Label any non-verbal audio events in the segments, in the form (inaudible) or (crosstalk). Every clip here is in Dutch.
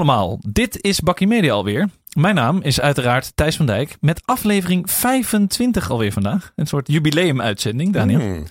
Allemaal, dit is Bakkie Media alweer. Mijn naam is uiteraard Thijs van Dijk met aflevering 25 alweer vandaag. Een soort jubileumuitzending, Daniel. Hmm.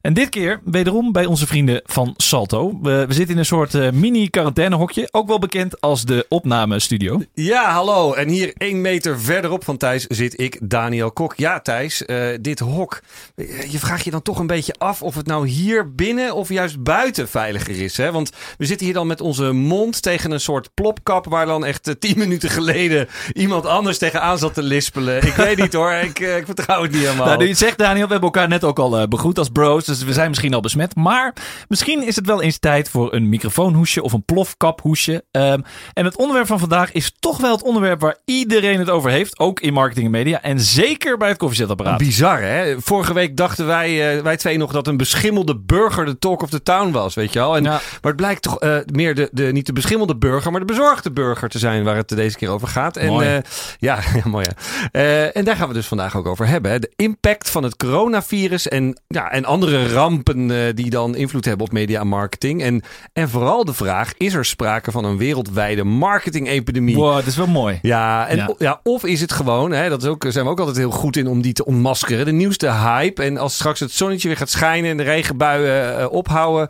En dit keer wederom bij onze vrienden van Salto. We, we zitten in een soort eh, mini-quarantainehokje, ook wel bekend als de opnamestudio. Ja, hallo. En hier één meter verderop van Thijs zit ik, Daniel Kok. Ja, Thijs, eh, dit hok. eh, Je vraagt je dan toch een beetje af of het nou hier binnen of juist buiten veiliger is. Hè? Want we zitten hier dan met onze mond tegen een soort plopkap... waar dan echt tien (laughs) minuten geleden iemand anders tegenaan zat te lispelen. Ik weet niet hoor, ik, eh, ik vertrouw het niet helemaal. Nou, nu je het zegt, Daniel, we hebben elkaar net ook al eh, begroet als bros. Dus we zijn misschien al besmet. Maar misschien is het wel eens tijd voor een microfoonhoesje of een plofkaphoesje. Ehm, en het onderwerp van vandaag is toch wel het onderwerp waar iedereen het over heeft. Ook in marketing en media. En zeker bij het koffiezetapparaat. Bizar, hè? Vorige week dachten wij, eh, wij twee nog dat een beschimmelde burger de talk of the town was, weet je wel. En, Ja. Maar het blijkt toch eh, meer de, de, niet de beschimmelde burger, maar de bezorgde burger te zijn waar het deze keer over gaat. En, Mooi. eh, ja, (laughs) ja, mooi. Eh, en daar gaan we dus vandaag ook over hebben. Hè? De impact van het coronavirus en, ja, en andere rampen eh, die dan invloed hebben op media en marketing. En, en vooral de vraag, is er sprake van een wereldwijde marketing-epidemie? Wow, dat is wel mooi. Ja, en Ja. ja. of is het gewoon, hè, dat is ook, zijn we ook altijd heel goed in om die te ontmaskeren. De nieuwste hype. En als straks het zonnetje weer gaat schijnen en de regenbuien ophouden,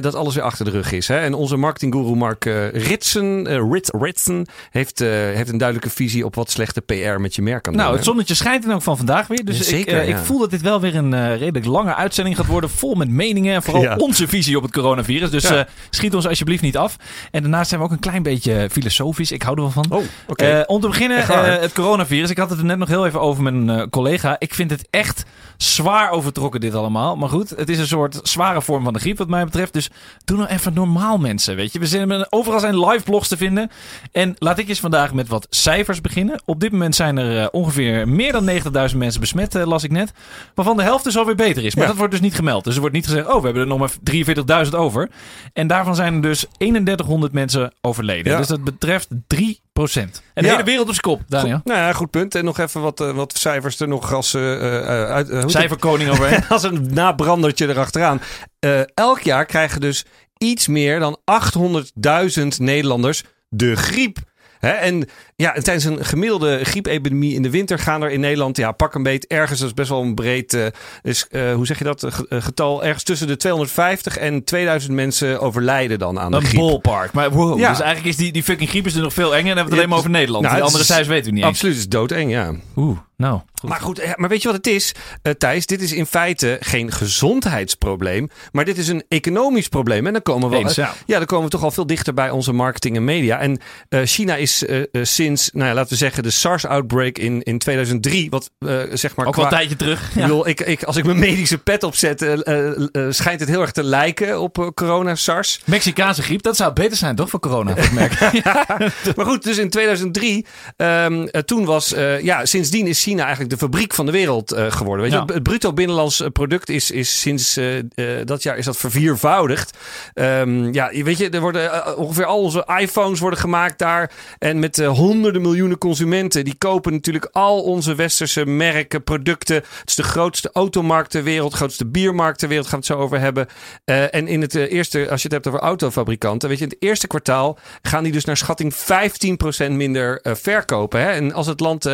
dat alles weer achter de rug is. Hè. En onze marketinggoeroe Mark Ritsen, Rit, Ritsen heeft, eh, een duidelijke visie op wat slechte PR met je merk kan Nou, doen. het hè. zonnetje schijnt en ook van vandaag weer. Dus Ja, zeker, ik, eh, ja. ik voel dat dit wel weer een eh, redelijk lange uitzending gaat worden. Vol met meningen en vooral Ja. onze visie op het coronavirus. Dus eh, schiet ons alsjeblieft niet af. En daarnaast zijn we ook een klein beetje filosofisch. Ik hou er wel van. Oh, om te beginnen, het coronavirus. Ik had het er net nog heel even over met een collega. Ik vind het echt zwaar overtrokken dit allemaal. Maar goed, het is een soort zware vorm van de griep wat mij betreft. Dus doe nou even normaal mensen, weet je. We zijn, overal zijn live blogs te vinden. En laat ik eens vandaag met wat cijfers beginnen. Op dit moment zijn er eh, ongeveer meer dan 90.000 mensen besmet, eh, las ik net. Waarvan de helft dus alweer beter is. Maar Ja. dat wordt dus niet gemeld. Dus er wordt niet gezegd, oh, we hebben er nog maar 43.000 over. En daarvan zijn er dus 3100 mensen overleden. Ja. Dus dat betreft 3% En de Ja. hele wereld op zijn kop, Daniel. Goed, nou ja, goed punt. En nog even wat, eh, wat cijfers er nog als, eh, uit, het? Cijferkoning overheen. (laughs) als een nabrandertje erachteraan. Elk jaar krijgen dus iets meer dan 800.000 Nederlanders de griep. Hè, en ja, en tijdens een gemiddelde griepepidemie in de winter gaan er in Nederland, ja, pak een beet, ergens, dat is best wel een breed, eh, is, eh, hoe zeg je dat, eh, ge- getal, ergens tussen de 250 en 2000 mensen overlijden dan aan de Een griep. ballpark. Maar wow, Ja. dus eigenlijk is die, die fucking griep is er nog veel enger. En dan hebben we het Ja, alleen maar over Nederland. nou, het andere cijfers weten we niet eens. Absoluut, het is doodeng, ja. Oeh, nou. Goed. Maar goed, maar weet je wat het is, Thijs? Dit is in feite geen gezondheidsprobleem, maar dit is een economisch probleem. En dan komen we, Eens, ja. ja, dan komen we toch al veel dichter bij onze marketing en media. En China is eh, sinds, nou ja, laten we zeggen, de SARS-outbreak in, in 2003, wat eh, zeg maar Ook wel een qua- tijdje terug. ik Ja. bedoel, ik, ik, als ik mijn medische pet opzet, eh, schijnt het heel erg te lijken op eh, corona, SARS. Mexicaanse griep, dat zou beter zijn toch voor corona? (laughs) Maar goed, dus in 2003, ehm, eh, toen was, ja, sindsdien is China eigenlijk de fabriek van de wereld geworden. Weet je, het bruto binnenlands product is, is sinds dat jaar is dat verviervoudigd. Ehm, ja, weet je, er worden ongeveer al onze iPhones worden gemaakt daar. En met eh, honderden miljoenen consumenten, die kopen natuurlijk al onze westerse merken, producten. Het is de grootste automarkt ter wereld, grootste biermarkt ter wereld, gaan we het zo over hebben. Eh, en in het eh, eerste, als je het hebt over autofabrikanten, weet je, in het eerste kwartaal gaan die dus naar schatting 15% minder eh, verkopen. Hè? En als het land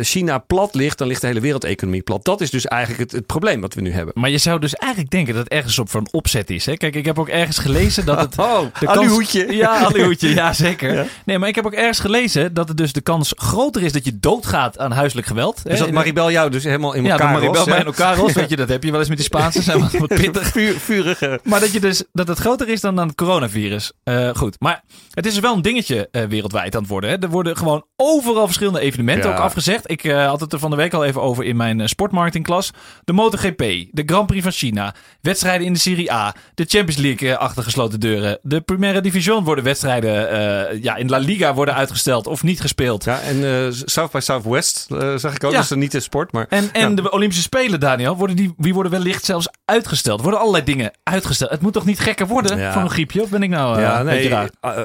China plat ligt, dan ligt de hele wereldeconomie plat. Dat is dus eigenlijk het, het probleem wat we nu hebben. Maar je zou dus eigenlijk denken dat het ergens op voor een opzet is. Hè? Kijk, ik heb ook ergens gelezen dat het... (laughs) Oh, de aluhoedje. Ja, aluhoedje, ja zeker. (laughs) Ja. Nee, maar ik heb ook ergens gelezen dat het dus de kans groter is dat je doodgaat aan huiselijk geweld. Dus dat Maribel jou dus helemaal in ja, elkaar dat Maribel rost, mij hè? in elkaar rost. Weet je, dat heb je wel eens met die Spaanse. Zijn wat, wat (laughs) pittig. Vuur, vurige. Maar dat, je dus, dat het groter is dan aan het coronavirus. Eh, goed, maar het is dus wel een dingetje eh, wereldwijd aan het worden. Hè. Er worden gewoon overal verschillende evenementen Ja. ook afgezegd. Ik eh, had het er van de week al even over in mijn sportmarketingklas. De MotoGP, de Grand Prix van China, wedstrijden in de Serie A, de Champions League achter gesloten deuren. De Primera Division worden wedstrijden ja, in La Liga worden uitgesteld of niet gespeeld. Ja, en eh, South by Southwest eh, zag ik ook. Ja. Dat is niet de sport, maar... En, en Ja. de Olympische Spelen, Daniel, worden die, die worden wellicht zelfs uitgesteld. Worden allerlei dingen uitgesteld. Het moet toch niet gekker worden Ja. voor een griepje? Of ben ik nou eh, Ja, nee,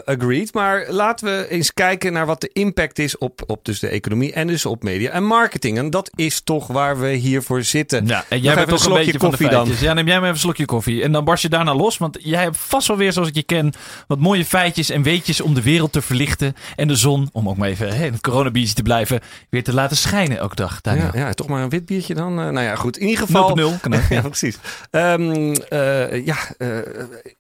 agreed. Maar laten we eens kijken naar wat de impact is op, op dus de economie en dus op media en marketing. En dat is toch waar we hier voor zitten. Ja, en jij even toch een beetje van de koffie dan. Ja, neem jij maar even een slokje koffie. En dan barst je daarna los. Want jij hebt vast wel weer, zoals ik je ken, wat mooie feitjes en weetjes om de wereld te verlichten. En de zon, om ook maar even hè, het coronabiertje te blijven, weer te laten schijnen elke dag. Ja, ja, toch maar een wit biertje dan. Eh, nou ja, goed. In ieder geval. 0.0 kan ook. (laughs) ja, precies. Ehm, eh, ja, eh,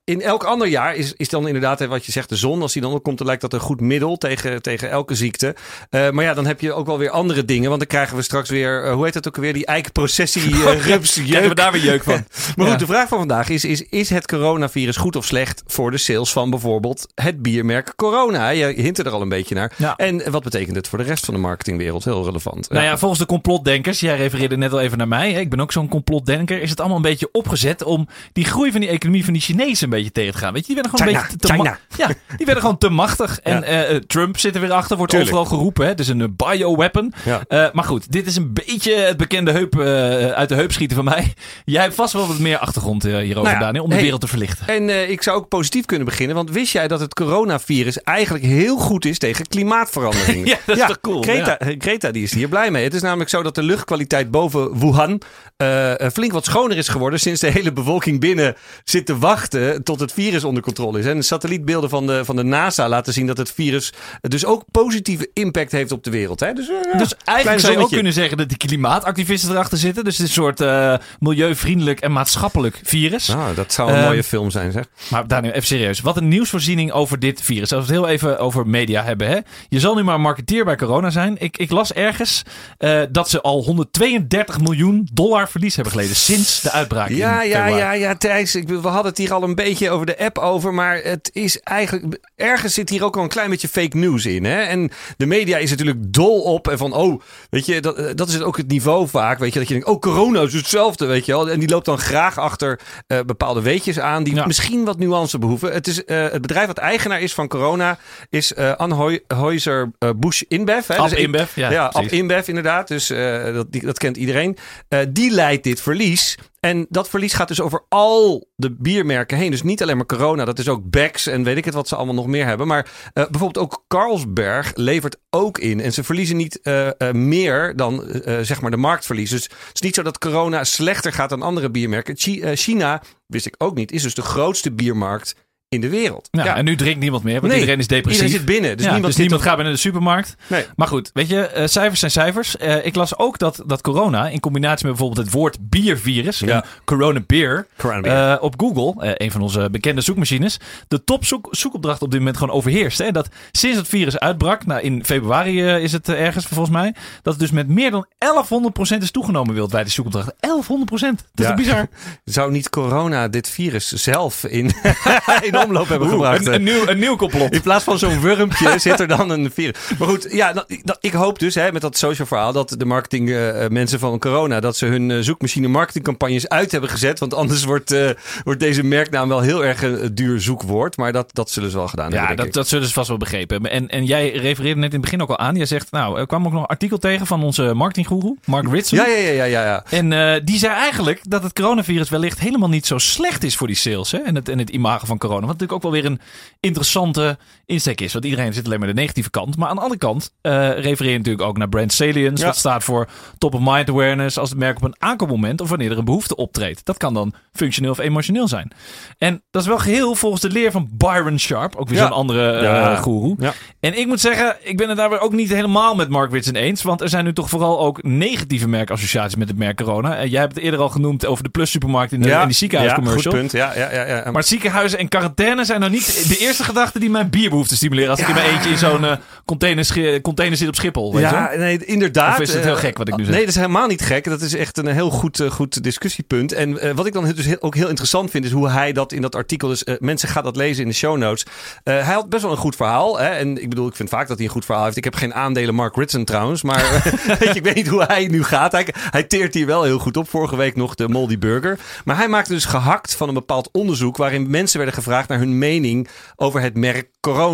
in elk ander jaar is, is dan inderdaad hè, wat je zegt, de zon. Als die dan opkomt, dan lijkt dat een goed middel tegen, tegen elke ziekte. Maar ja, dan heb je ook wel weer andere dingen. Want dan krijgen we straks weer, hoe heet het ook alweer, die eikenprocessie uh, (laughs) rups we daar weer jeuk van. (laughs) Maar goed, de vraag van vandaag is, is: is het coronavirus goed of slecht voor de sales van bijvoorbeeld het biermerk Corona? Je hint er al een beetje naar. Ja. En wat betekent het voor de rest van de marketingwereld? Heel relevant. Nou ja, volgens de complotdenkers, jij refereerde net al even naar mij, hè, ik ben ook zo'n complotdenker, is het allemaal een beetje opgezet om die groei van die economie van die Chinezen een beetje tegen te gaan. Weet je, die werden gewoon China, een beetje te, China. ma- Ja, die werden gewoon te machtig. En eh, eh, Trump zit er weer achter, wordt Tuurlijk. overal geroepen. Hè? Het is een bioweapon. Ja. Eh, maar goed, dit is een beetje het bekende heup, uit de heup schieten van mij. (laughs) Jij hebt vast wel wat meer achtergrond hierover, Nou ja, Daniel, om de hey. wereld te verlichten. En ik zou ook positief kunnen beginnen, want wist jij dat het coronavirus eigenlijk heel goed is tegen klimaatverandering? (laughs) Ja, dat is toch cool, Greta, Greta die is hier blij mee. Het is namelijk zo dat de luchtkwaliteit boven Wuhan eh, eh, flink wat schoner is geworden sinds de hele bevolking binnen zit te wachten tot het virus onder controle is. En satellietbeelden van de, van de NASA laten zien dat het virus dus ook positieve impact heeft op de wereld. Hè? Dus, eh, Dus eigenlijk zou je ook kunnen zeggen dat die klimaatactivisten erachter zitten. Dus het is een soort milieuvriendelijk en maatschappelijk virus. Nou, dat zou een Ehm, mooie film zijn, zeg. Maar Daniel, even serieus. Wat een nieuwsvoorziening over dit virus. Als we het heel even over media hebben. Hè? Je zal nu maar marketeer bij corona zijn. Ik, ik las ergens eh, dat ze al 132 miljoen dollar verlies hebben geleden sinds de uitbraak. Ja, ja, ja, ja, Thijs. Ik, we hadden het hier al een beetje over de app over. Maar het is eigenlijk. Ergens zit hier ook al een klein beetje fake news in. Hè? En de media is natuurlijk dol op. En van, oh, weet je, dat, eh, dat is ook het niveau vaak. Weet je, dat je denkt, oh, corona is hetzelfde. Weet je wel. En die loopt dan graag achter eh, bepaalde weetjes aan. die Ja. misschien wat nuance behoeven. Het, is, het bedrijf wat eigenaar is van corona. is eh Anheuser uh, Busch InBev. Hè? Dus InBev, ja, ja. InBev inderdaad. Dus eh, dat, die, dat kent iedereen. Eh, die leidt dit verlies. En dat verlies gaat dus over al de biermerken heen. Dus niet alleen maar corona. Dat is ook Becks en weet ik het wat ze allemaal nog meer hebben. Maar eh, bijvoorbeeld ook Carlsberg levert ook in. En ze verliezen niet eh, eh, meer dan eh, eh, zeg maar de marktverlies. Dus het is niet zo dat corona slechter gaat dan andere biermerken. Chi- eh, China, wist ik ook niet, is dus de grootste biermarkt in de wereld. Ja, En nu drinkt niemand meer, want Nee, iedereen is depressief. Iedereen zit binnen. Dus Ja, niemand, dus zit niemand op- gaat meer naar de supermarkt. Nee. Maar goed, weet je, eh, cijfers zijn cijfers. Eh, ik las ook dat, dat corona, in combinatie met bijvoorbeeld het woord biervirus, Ja. corona beer, Corona beer. eh, op Google, een van onze bekende zoekmachines, de top zoek, zoekopdracht op dit moment gewoon overheerst. Hè? Dat sinds het virus uitbrak, nou in februari is het ergens volgens mij, dat het dus met meer dan 1100% is toegenomen wereldwijd, die zoekopdracht. 1100%! Dat is Ja. bizar? (laughs) Zou niet corona dit virus zelf in, (laughs) in omloop hebben gebracht? Een, een, nieuw, een nieuw complot. In plaats van zo'n wurmpje (laughs) zit er dan een virus. Maar goed, ja, dat, dat- ik hoop dus hè, met dat social verhaal dat de marketing eh, eh, mensen van corona dat ze hun eh, zoekmachine marketingcampagnes uit hebben gezet. Want anders wordt, eh, wordt deze merknaam wel heel erg een duur zoekwoord. Maar dat, dat zullen ze wel gedaan Ja, hebben. dat, denk ik. dat zullen ze vast wel begrepen hebben. En, en jij refereerde net in het begin ook al aan. Jij zegt, nou, er kwam ook nog een artikel tegen van onze marketinggoeroe, Mark Ritson. Ja, ja, ja, ja, ja, ja. En eh, die zei eigenlijk dat het coronavirus wellicht helemaal niet zo slecht is voor die sales hè? En, het, en het imago van corona. Natuurlijk ook wel weer een interessante insteek is. Want iedereen zit alleen maar de negatieve kant. Maar aan de andere kant eh refereer je natuurlijk ook naar brand salience. Ja. Dat staat voor top of mind awareness. Als het merk op een aankoopmoment of wanneer er een behoefte optreedt. Dat kan dan functioneel of emotioneel zijn. En dat is wel geheel volgens de leer van Byron Sharp. Ook weer Ja. zo'n andere eh Ja. Ja. En ik moet zeggen, ik ben het daar weer ook niet helemaal met Mark Ritson eens. Want er zijn nu toch vooral ook negatieve merkassociaties met het merk corona. En jij hebt het eerder al genoemd over de Plus supermarkt in, de, in die ziekenhuiscommercial. Ja, goed punt. Ja, ja, ja, ja. Maar ziekenhuizen en quarantaine zijn nou niet de eerste gedachten die mijn bierbehoefte stimuleren. Als ik in mijn eentje in zo'n eh, container, container zit op Schiphol. Weet ja, nee, inderdaad. Of is het heel Eh, gek wat ik nu zeg? Nee, dat is helemaal niet gek. Dat is echt een heel goed, eh, goed discussiepunt. En wat ik dan dus heel- ook heel interessant vind, is hoe hij dat in dat artikel. Dus mensen gaan dat lezen in de show notes. Hij had best wel een goed verhaal. Hè? En ik bedoel, ik vind vaak dat hij een goed verhaal heeft. Ik heb geen aandelen Mark Ritson trouwens. Maar (laughs) weet je, ik weet niet hoe hij nu gaat. Hij, hij teert hier wel heel goed op. Vorige week nog de Moldy Burger. Maar hij maakte dus gehakt van een bepaald onderzoek. waarin mensen werden gevraagd naar hun mening over het merk corona.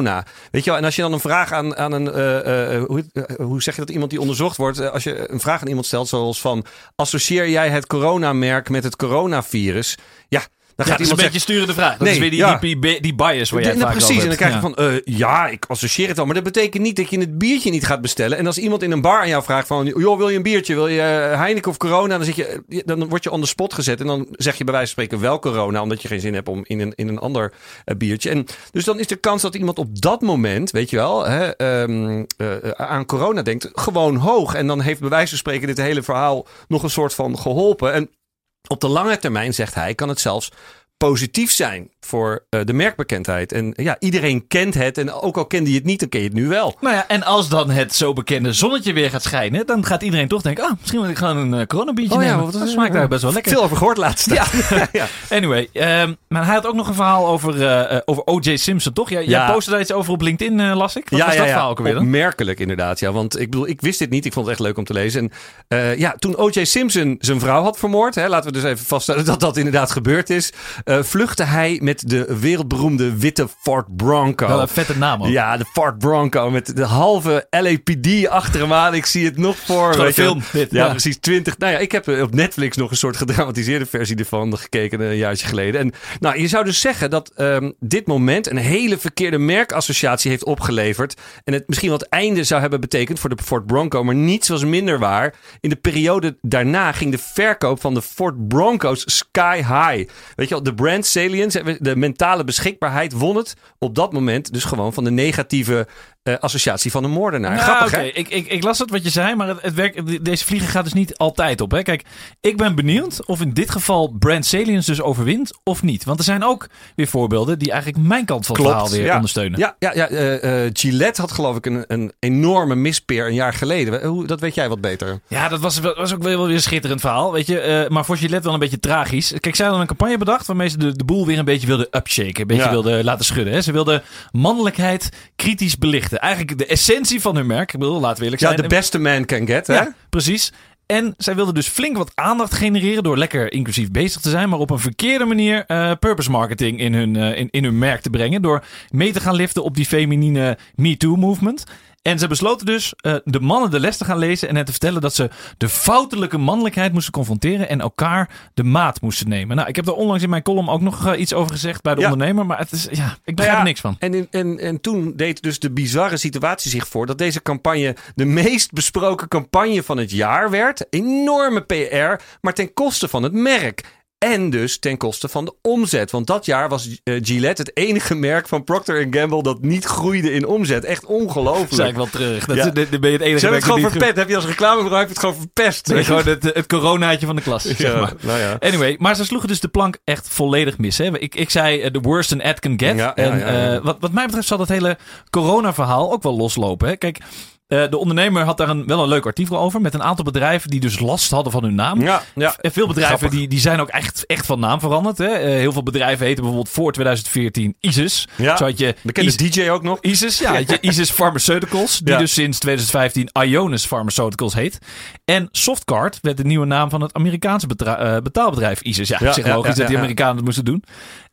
Weet je wel, en als je dan een vraag aan, aan een. eh, eh, hoe, eh, hoe zeg je dat iemand die onderzocht wordt? als je een vraag aan iemand stelt, zoals van. Associeer jij het coronamerk met het coronavirus? Ja. Dan Ja, gaat het is een iemand beetje sturende vraag. Dat Nee, is weer die, ja. die, die, die bias waar jij het Ja, vaak precies. En dan hebt. krijg je van, eh, ja, ik associeer het wel. Maar dat betekent niet dat je het biertje niet gaat bestellen. En als iemand in een bar aan jou vraagt van, joh, wil je een biertje? Wil je eh, Heineken of corona? Dan, zit je, eh, dan word je on the spot gezet. En dan zeg je bij wijze van spreken wel corona, omdat je geen zin hebt om in een, in een ander biertje. En dus dan is de kans dat iemand op dat moment, weet je wel, hè, ehm, eh, aan corona denkt, gewoon hoog. En dan heeft bij wijze van spreken dit hele verhaal nog een soort van geholpen. En op de lange termijn, zegt hij, kan het zelfs positief zijn voor eh, de merkbekendheid. En ja, iedereen kent het. En ook al kende je het niet, dan ken je het nu wel. Nou ja, en als dan het zo bekende zonnetje weer gaat schijnen, dan gaat iedereen toch denken, ah, misschien wil ik gewoon een uh, coronabiertje Oh ja, nemen. wat- dat smaakt daar best wel lekker. Veel over gehoord laatst. Ja. (laughs) (laughs) ja. Anyway, ehm, maar hij had ook nog een verhaal over, eh, eh, over O.J. Simpson, toch? Jij, jij Ja. postte daar iets over op LinkedIn, eh, las ik. Wat ja, was ja, dat ja. verhaal ook alweer? Opmerkelijk inderdaad. Ja, want ik bedoel, ik wist dit niet. Ik vond het echt leuk om te lezen. En eh, ja, toen O.J. Simpson zijn vrouw had vermoord, hè, laten we dus even vaststellen dat dat inderdaad gebeurd is, eh, vluchtte hij met de wereldberoemde witte Ford Bronco. Wel een vette naam ook. Ja, de Ford Bronco met de halve LAPD achter hem aan. Ik zie het nog voor. weet je wel. film, dit, ja, ja. precies. 20. Nou ja, ik heb eh, op Netflix nog een soort gedramatiseerde versie ervan gekeken een jaartje geleden. En nou, je zou dus zeggen dat ehm, dit moment een hele verkeerde merkassociatie heeft opgeleverd. En het misschien het einde zou hebben betekend voor de Ford Bronco. Maar niets was minder waar. In de periode daarna ging de verkoop van de Ford Broncos sky high. Weet je wel, de brand salience, de mentale beschikbaarheid won het op dat moment dus gewoon van de negatieve eh, associatie van een moordenaar. Nou, Grappig, hè? Ik, ik, ik las het wat je zei, maar het, het werkt, deze vlieger gaat dus niet altijd op. Hè? Kijk, ik ben benieuwd of in dit geval brand salience dus overwint of niet. Want er zijn ook weer voorbeelden die eigenlijk mijn kant van het verhaal weer ja. ondersteunen. Ja, ja, ja eh, eh, Gillette had geloof ik een, een enorme mispeer een jaar geleden. Hoe, dat weet jij wat beter. Ja, dat was, was ook wel weer een schitterend verhaal, weet je. Maar voor Gillette wel een beetje tragisch. Kijk, zij hadden een campagne bedacht waarmee ze de, de boel weer een beetje wilden upshaken. Een beetje Ja. wilden laten schudden. Hè. Ze wilden mannelijkheid kritisch belichten. Eigenlijk de essentie van hun merk. Ik bedoel, laten we eerlijk Ja, zijn. de beste man can get, hè? Ja, precies. En zij wilden dus flink wat aandacht genereren door lekker inclusief bezig te zijn, maar op een verkeerde manier eh, purpose marketing in hun, eh, in, in hun merk te brengen. Door mee te gaan liften op die feminine MeToo-movement. En ze besloten dus eh, de mannen de les te gaan lezen en hen te vertellen dat ze de foutelijke mannelijkheid moesten confronteren en elkaar de maat moesten nemen. Nou, ik heb daar onlangs in mijn column ook nog eh, iets over gezegd bij de Ja. ondernemer, maar het is, ja, ik begrijp ja, er niks van. En, in- en, en toen deed dus de bizarre situatie zich voor dat deze campagne de meest besproken campagne van het jaar werd. Enorme PR, maar ten koste van het merk. En dus ten koste van de omzet. Want dat jaar was eh, Gillette het enige merk van Procter Gamble dat niet groeide in omzet. Echt ongelooflijk. Dat is eigenlijk wel terug. Dat, Ja. is- dit ben je het enige Ze hebben het gewoon verpest. Heb je als je het gewoon verpest. Nee, gewoon het, het coronaatje van de klas, zeg maar. nou ja. Anyway, maar ze sloegen dus de plank echt volledig mis. Hè? Ik, ik zei eh, the worst an ad can get. En eh, wat, wat mij betreft zal dat hele corona-verhaal ook wel loslopen. Hè? Kijk, eh, de ondernemer had daar een, wel een leuk artikel over. Met een aantal bedrijven die dus last hadden van hun naam. Ja, ja. En veel bedrijven Grappig. die, die zijn ook echt, echt van naam veranderd. Hè? Eh, heel veel bedrijven heten bijvoorbeeld voor 2014 ISIS. Ja. Zo had je Bekende ISIS- DJ ook nog. ISIS, ja, (laughs) had je ISIS Pharmaceuticals, die Ja. dus sinds 2015 Ionis Pharmaceuticals heet. En Softcard werd de nieuwe naam van het Amerikaanse eh, betaalbedrijf ISIS. Ja, Ja, op zich ja, logisch ja, dat die. Amerikanen het moesten doen.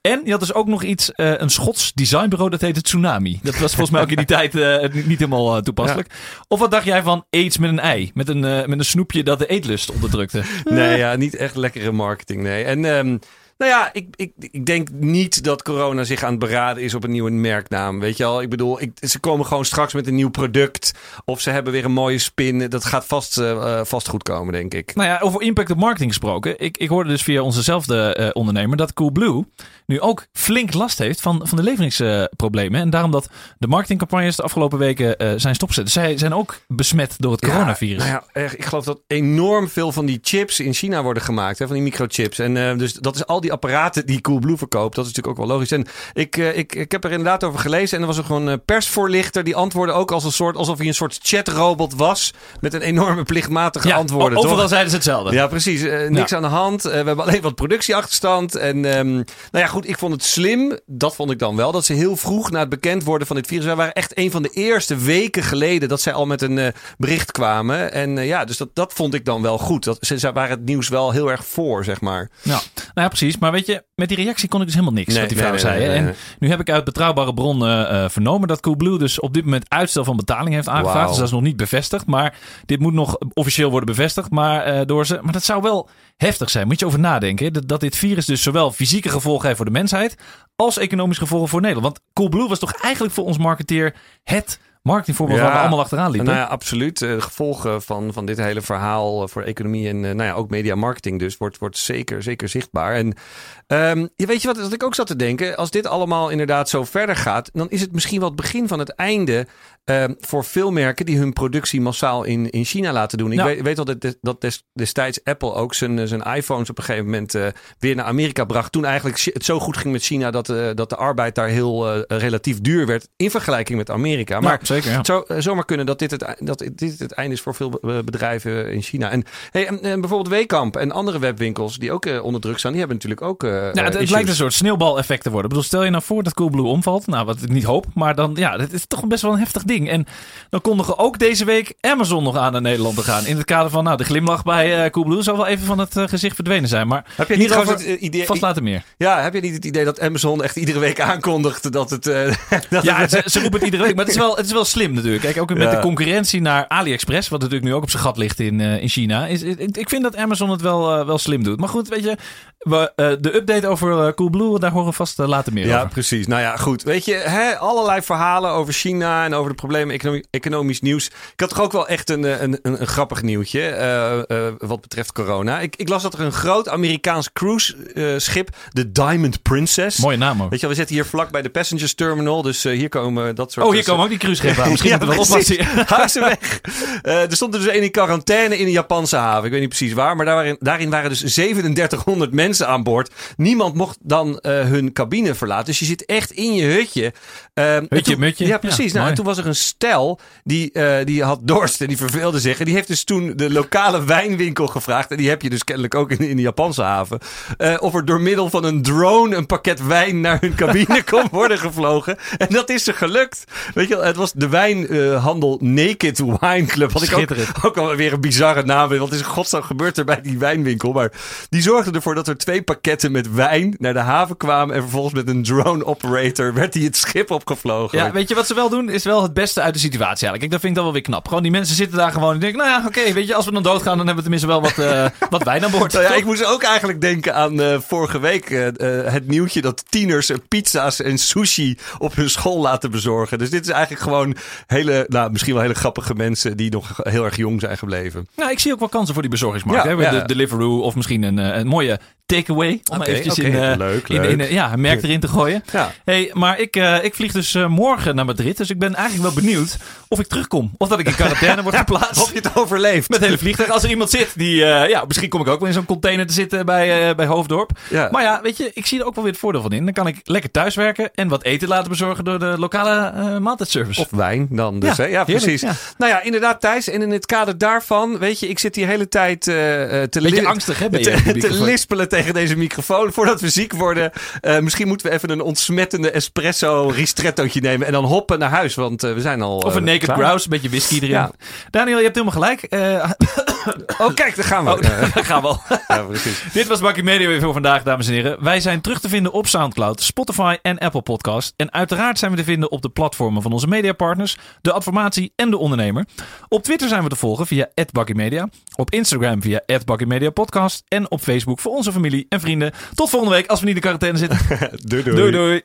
En je had dus ook nog iets, eh, een Schots designbureau, dat heette Tsunami. Dat was volgens mij ook in die (laughs) tijd eh, niet helemaal eh, toepasselijk. Of wat dacht jij van aids met een ei? Met een, met een snoepje dat de eetlust onderdrukte. Nee, ja, niet echt lekkere marketing, nee. En ehm, nou ja, ik, ik, ik denk niet dat corona zich aan het beraden is op een nieuwe merknaam. Weet je al, ik bedoel, ik, ze komen gewoon straks met een nieuw product. Of ze hebben weer een mooie spin. Dat gaat vast, eh, vast goed komen, denk ik. Nou ja, over impact op marketing gesproken. Ik, ik hoorde dus via onzezelfde eh ondernemer dat Coolblue nu ook flink last heeft van, van de leveringsproblemen. en daarom dat de marketingcampagnes de afgelopen weken zijn stopgezet. Zij zijn ook besmet door het coronavirus. Nou ja, ik geloof dat enorm veel van die chips in China worden gemaakt. Hè, van die microchips. En dus dat is al die apparaten die Coolblue verkoopt. Dat is natuurlijk ook wel logisch. En ik, eh, ik, ik heb er inderdaad over gelezen. En er was er gewoon een persvoorlichter. Die antwoordde ook als een soort, alsof hij een soort chatrobot was. Met een enorme plichtmatige Ja, antwoorden. overal toch? zeiden ze hetzelfde. Ja, precies. Eh, niks Ja. aan de hand. Eh, we hebben alleen wat productieachterstand. En ehm, nou ja, goed, ik vond het slim. Dat vond ik dan wel. Dat ze heel vroeg na het bekend worden van dit virus. Wij waren echt een van de eerste weken geleden dat zij al met een eh, bericht kwamen. En eh, ja, dus dat, dat vond ik dan wel goed. Dat, ze, zij waren het nieuws wel heel erg voor, zeg maar. Ja, nou ja, precies. Maar weet je, met die reactie kon ik dus helemaal niks Nee, wat die nee, vrouw nee, zei. en nu heb ik uit betrouwbare bronnen eh, vernomen dat Coolblue dus op dit moment uitstel van betaling heeft aangevraagd. Dus dat is nog niet bevestigd. Maar dit moet nog officieel worden bevestigd. Maar, eh, door ze. maar dat zou wel heftig zijn. Moet je over nadenken. Dat, dat dit virus dus zowel fysieke gevolgen heeft voor de mensheid. als economische gevolgen voor Nederland. Want Coolblue was toch eigenlijk voor ons marketeer het marketingvoorbeeld Ja. waar we allemaal achteraan liepen. Nou ja, absoluut. Eh, De gevolgen van, van dit hele verhaal eh, voor economie en eh, nou ja, ook media marketing dus wordt, wordt zeker, zeker zichtbaar. En je weet je wat, wat ik ook zat te denken? Als dit allemaal inderdaad zo verder gaat, dan is het misschien wel het begin van het einde ehm, voor veel merken die hun productie massaal in, in China laten doen. Ik Ja. weet, weet dat, dat des- destijds Apple ook zijn, zijn iPhones op een gegeven moment weer naar Amerika bracht. Toen eigenlijk het zo goed ging met China dat, dat de arbeid daar heel relatief duur werd in vergelijking met Amerika. Maar Ja, zeker. Ja. zou eh, zomaar kunnen dat dit, het, dat dit het einde is voor veel be- bedrijven in China. En, hey, en, en bijvoorbeeld Wekamp en andere webwinkels die ook eh, onder druk staan, die hebben natuurlijk ook. eh, Ja, het, lijkt een soort sneeuwbaleffect te worden. Ik bedoel, stel je nou voor dat Coolblue omvalt. Nou, wat ik niet hoop. Maar dan, ja, dat is toch best wel een heftig ding. En dan kondigen ook deze week Amazon nog aan naar Nederland te gaan. In het kader van, nou, de glimlach bij eh, Coolblue zal wel even van het gezicht verdwenen zijn. Maar Heb je niet het idee? vast later meer. Ja, heb je niet het idee dat Amazon echt iedere week aankondigt dat het. (laughs) dat Ja, het- ze, ze roepen het iedere week. Maar het is wel, het is wel slim natuurlijk. Kijk, ook met de concurrentie naar AliExpress. Wat natuurlijk nu ook op zijn gat ligt in, eh, in China. Is, ik, ik vind dat Amazon het wel, eh, wel slim doet. Maar goed, weet je. We, eh, de update over eh, Coolblue, daar horen we vast eh, later meer Ja, over. precies. Nou ja, goed. Weet je, hè, allerlei verhalen over China en over de problemen economie, economisch nieuws. Ik had toch ook wel echt een, een, een, een grappig nieuwtje wat betreft corona. Ik, ik las dat er een groot Amerikaans cruise-schip, de Diamond Princess. Mooie naam ook. Weet je we zitten hier vlak bij de passengers terminal, dus hier komen dat soort... Oh, hier komen ook die cruiseschepen aan. (laughs) Misschien Ja, moeten we wel. Hou ze weg. Er stond er dus één in quarantaine in een Japanse haven. Ik weet niet precies waar. Maar daarin, daarin waren dus 3700 mensen aan boord. Niemand mocht dan eh, hun cabine verlaten. Dus je zit echt in je hutje. En Hutje, toen- mutje. Ja, precies. Ja, nou, en toen was er een stel die, eh, die had dorst en die verveelde zich. En die heeft dus toen de lokale wijnwinkel gevraagd. En die heb je dus kennelijk ook in, in de Japanse haven. of er door middel van een drone een pakket wijn naar hun cabine (laughs) kon worden gevlogen. En dat is er gelukt. Weet je wel, het was de wijnhandel Naked Wine Club. Had ik ook, ook wel weer een bizarre naam. Wat is godsnaam gebeurd er bij die wijnwinkel? Maar die zorgde ervoor dat er twee pakketten met wijn naar de haven kwamen. En vervolgens met een drone operator werd die het schip opgevlogen. Ja, weet je wat ze wel doen? Is wel het beste uit de situatie eigenlijk. Kijk, dat vind ik dan wel weer knap. Gewoon die mensen zitten daar gewoon en denken, nou ja, oké, weet je, als we dan doodgaan, dan hebben we tenminste wel wat, eh, (laughs) wat wijn aan boord. Nou ja, ik moest ook eigenlijk denken aan eh, vorige week eh, het nieuwtje dat tieners pizza's en sushi op hun school laten bezorgen. Dus dit is eigenlijk gewoon hele, nou misschien wel hele grappige mensen die nog heel erg jong zijn gebleven. Nou, ik zie ook wel kansen voor die bezorgingsmarkt. Ja, hè? Ja. De Deliveroo of misschien een, een mooie takeaway. Om Oké, eventjes in, eh, Leuk, in, leuk. in, eh, ja, een merk erin te gooien. Ja. Hey, maar ik, eh, ik vlieg dus morgen naar Madrid. Dus ik ben eigenlijk wel benieuwd of ik terugkom. Of dat ik in quarantaine word (laughs) geplaatst. Of je het overleeft. Met hele vliegtuig. Als er iemand zit die... ja, misschien kom ik ook wel in zo'n container te zitten bij, bij Hoofddorp. Ja. Maar ja, weet je, ik zie er ook wel weer het voordeel van in. Dan kan ik lekker thuiswerken en wat eten laten bezorgen door de lokale maaltijdservice. Of wijn dan dus. Ja, ja precies. ja. Nou ja, inderdaad Thijs. En in het kader daarvan, weet je, ik zit die hele tijd te, Beetje angstig, hè, ben je, te, (laughs) te lispelen tegen deze microfoon. Voordat we ziek worden, eh, misschien moeten we even een ontsmettende espresso ristrettootje nemen. En dan hoppen naar huis, want eh, we zijn al... Of eh, een naked klaar. browse, een beetje whisky erin. Ja. Daniel, je hebt helemaal gelijk. Oh, kijk, daar gaan we. oh, (laughs) daar gaan we al. ja, precies. Dit was Bakkie Media weer voor vandaag, dames en heren. Wij zijn terug te vinden op Soundcloud, Spotify en Apple Podcast. En uiteraard zijn we te vinden op de platformen van onze mediapartners, de Adformatie en de Ondernemer. Op Twitter zijn we te volgen via @BakkieMedia, op Instagram via @BakkieMediaPodcast en op Facebook voor onze familie en vrienden. Tot volgende week als we niet in de quarantaine zitten. (laughs) doei, doei. doei. doei.